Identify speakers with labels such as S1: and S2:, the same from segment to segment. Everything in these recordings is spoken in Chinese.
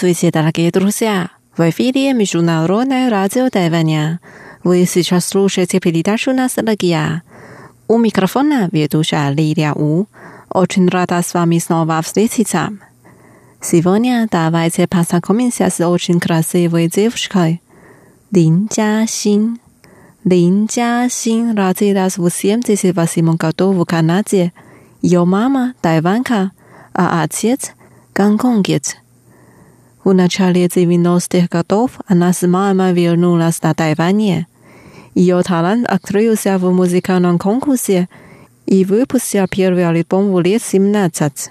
S1: Здравствуйте, дорогие друзья! В эфире Международное радио Тайваня. Вы сейчас слушаете передачу «Ностальгия». У микрофона ведущая Лилия У. Очень рада с вами снова встретиться. Сегодня давайте познакомимся с очень красивой девушкой. Лин Jiaxin. Лин Jiaxin родилась в 78 году в Канаде. Ее мама – тайванка, а отец – гонконгец. В начале 90-х годов она с мамой вернулась на Тайване. Ее талант открылся в музыкальном конкурсе и выпустил первый альбом в лет 17.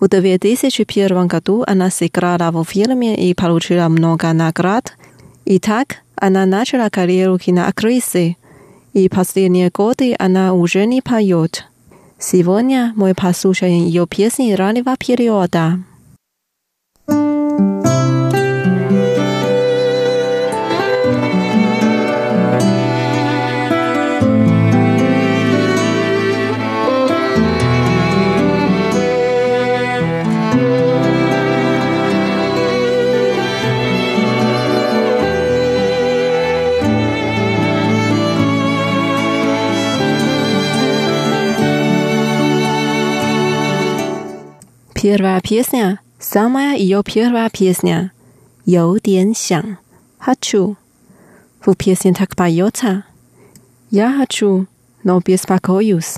S1: В 2001 году она сыграла в фильме и получила много наград. И так она начала карьеру киноактрисы. И последние годы она уже не поет. Сегодня мы послушаем ее песни раннего периода. 第二 песня, самая ее первая песня, 有点想 хочу. В песне так поется. Я хочу, но беспокоюсь.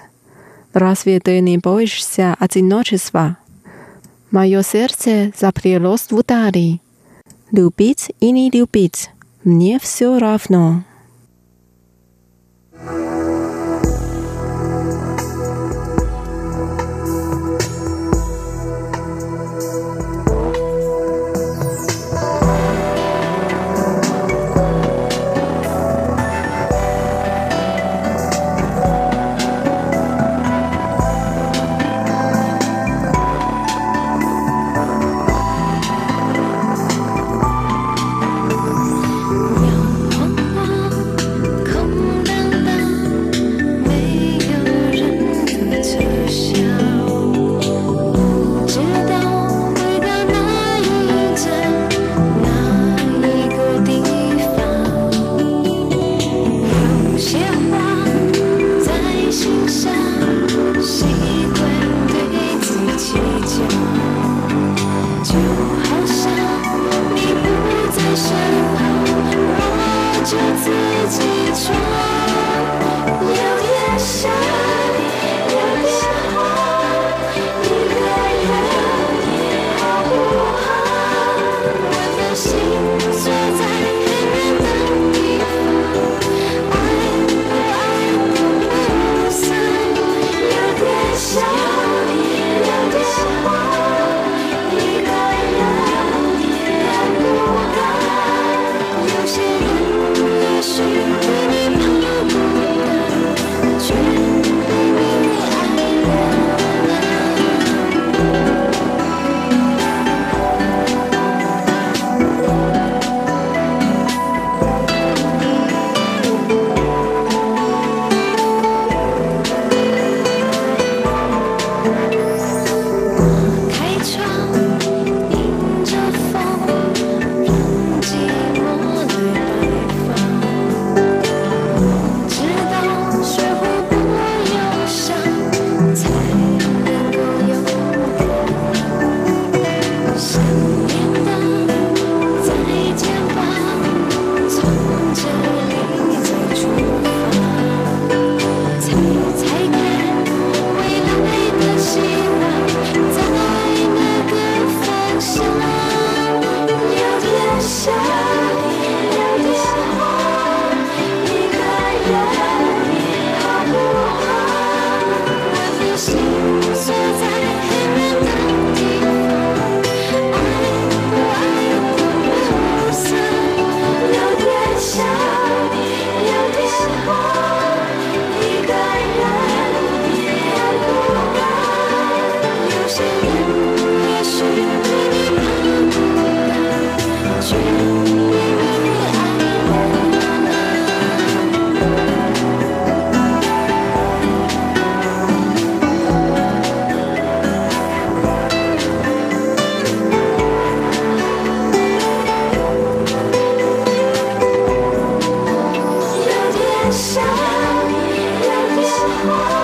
S1: Разве ты не боишься одиночества? Мое сердце запрелось в ударе. Любить и не любить, мне все равно. 想要变好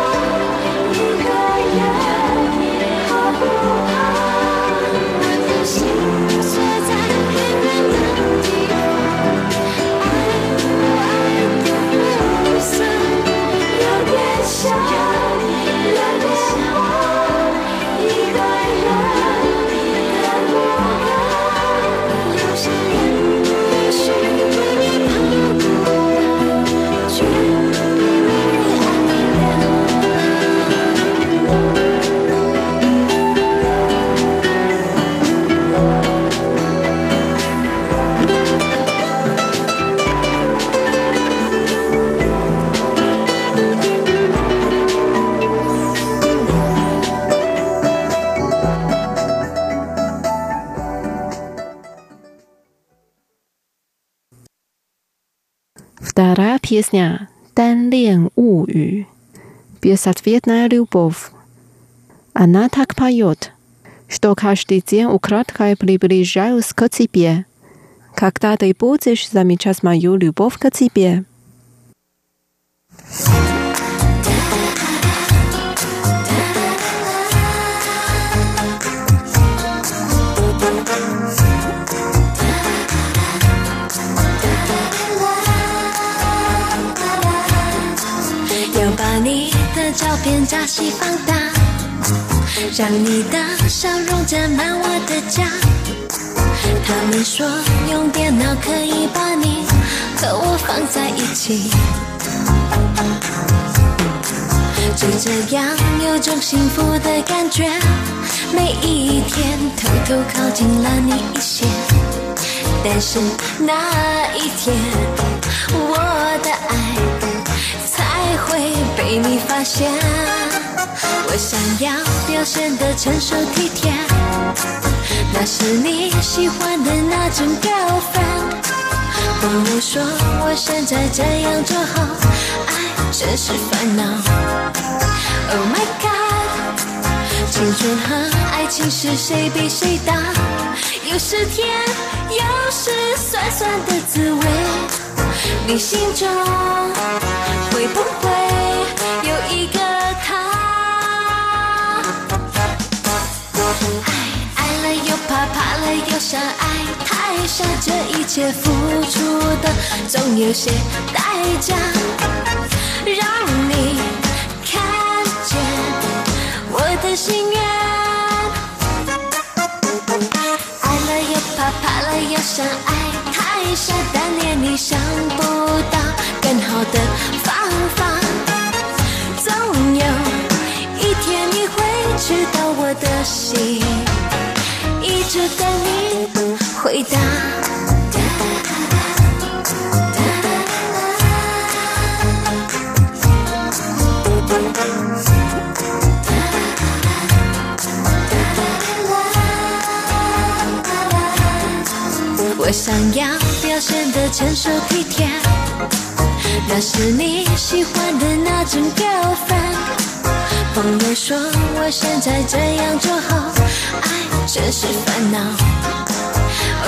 S1: песня «单恋物语» «Безответная любовь». Она так поет, что каждый день украдкой приближаюсь к тебе, когда ты будешь замечать мою любовь к тебе.
S2: 照 片加细放大，让你的笑容占满我的家。他们说用电脑可以把你和我放在一起，就这样有种幸福的感觉。每一天偷偷靠近了你一些，但是那一天我的爱。会被你发现，我想要表现的成熟体贴，那是你喜欢的那种 girlfriend。朋友说我现在这样就好，爱真是烦恼。Oh my god，青春和爱情是谁比谁大？又是甜，又是酸酸的滋味，你心中。会不爱爱了又怕，怕了又想爱，太傻，这一切付出的总有些代价。让你看见我的心愿。爱了又怕，怕了又想爱，太傻，但念你想不到更好的心，一直等你回答。我想要表现得成熟体贴，那是你喜欢的那种 girlfriend。朋友说我现在这样就好，爱真是烦恼。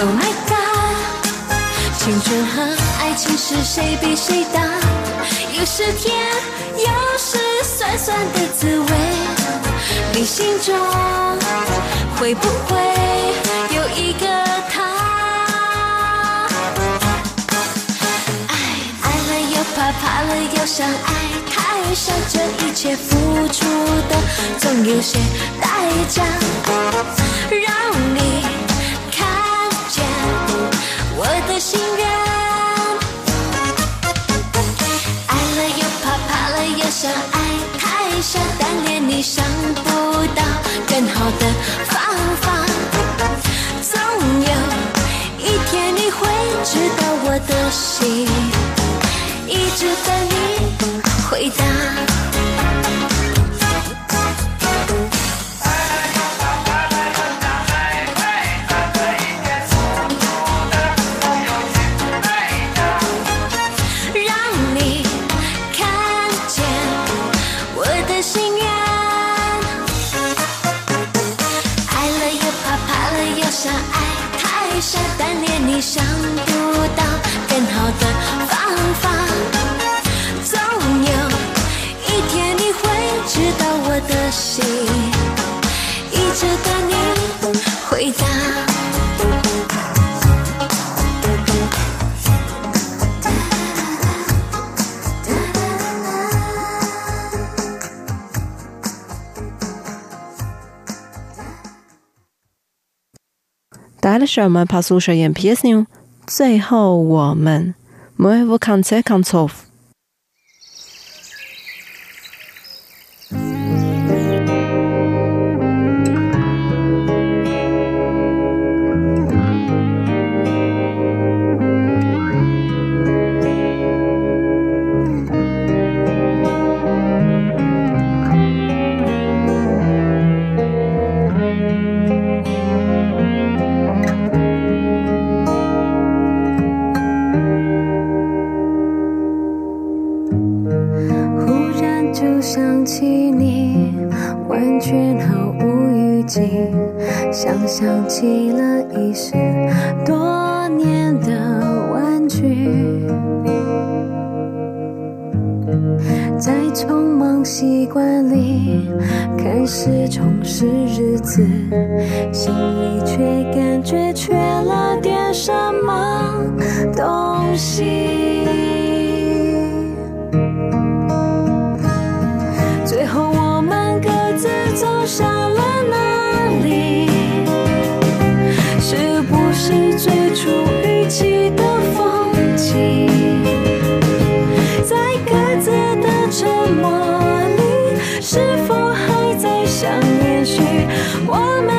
S2: Oh my god，青春和爱情是谁比谁大？又是甜，又是酸酸的滋味，你心中会不会有一个怕了又想爱，太傻，这一切付出的总有些代价。让你看见我的心愿。爱了又怕，怕了又想爱，太傻，但恋你想不到更好的方法。总有一天你会知道我的心。一直等你回答。让你看见我的心愿。爱了又怕，怕了又想爱，太傻，但念你想打的时候我们跑
S1: 宿舍演 P.S. 最后我们
S2: 没有看车看错。习惯里开始充实日子，心里却感觉缺了点什么东西。最后我们各自走向了哪里？是不是最初预期的风景？在各自的沉默，想延续我们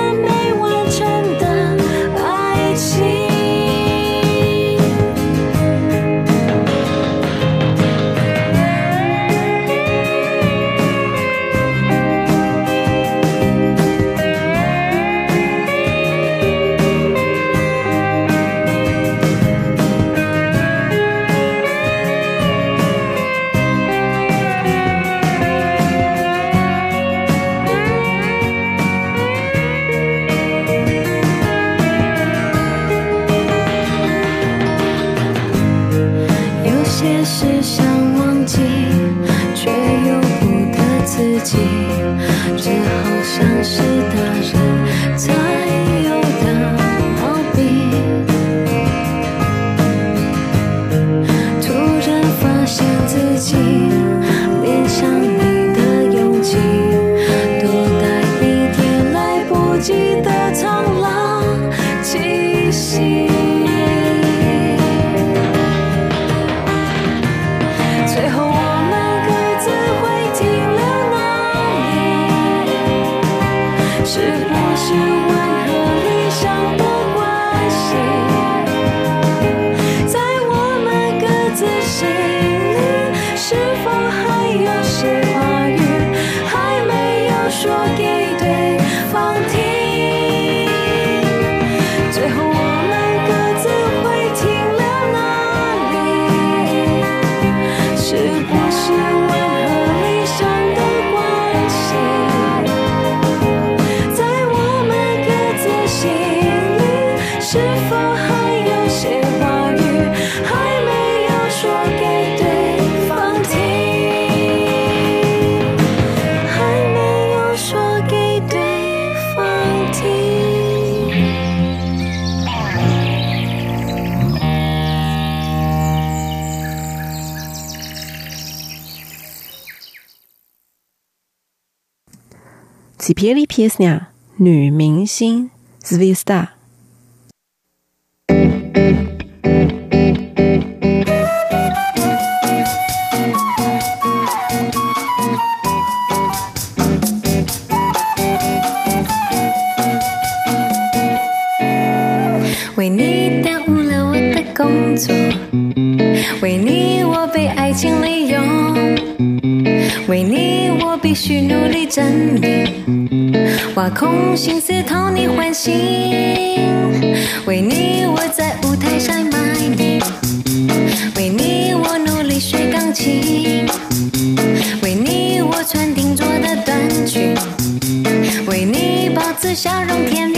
S2: 自己，这好像是各是霹雳
S1: PS 呀，女明星 Zvista。
S2: 为你耽误了我的工作，为你我被爱情利用。为你我必须努力证明，挖空心思讨你欢心，为你我在舞台上卖命，为你我努力学钢琴，为你我穿定做的短裙。为你保持笑容甜蜜，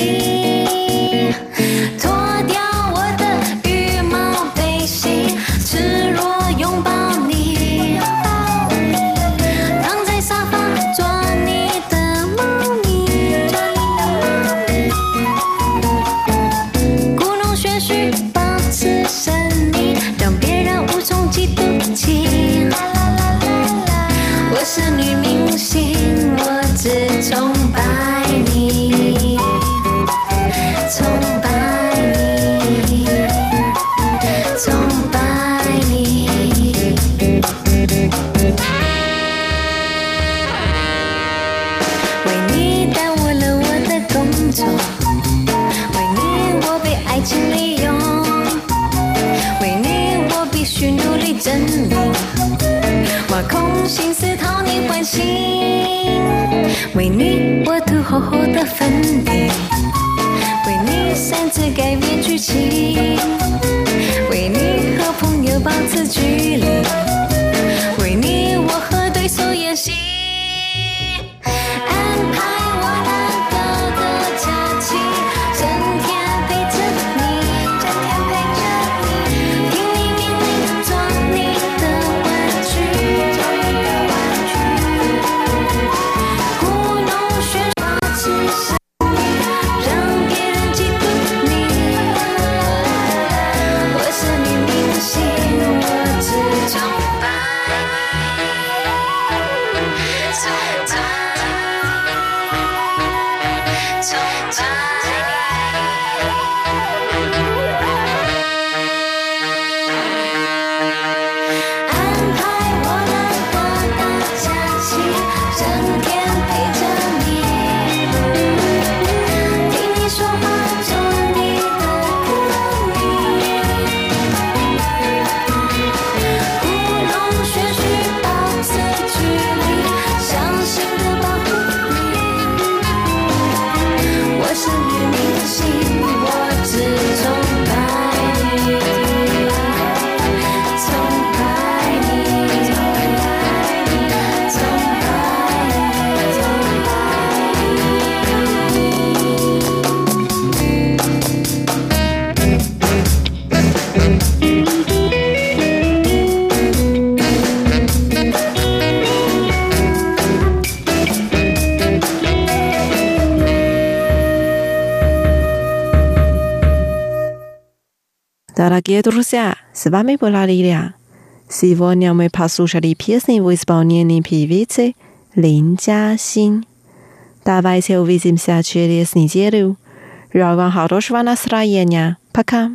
S2: 是女明星我只崇拜保持距离
S1: Дорогие друзья, с вами была Лилия. Сегодня мы послушали песни в исполнении певицы Лин Джасин. Давайте увидимся через неделю. Желаю вам хорошего настроения. Пока.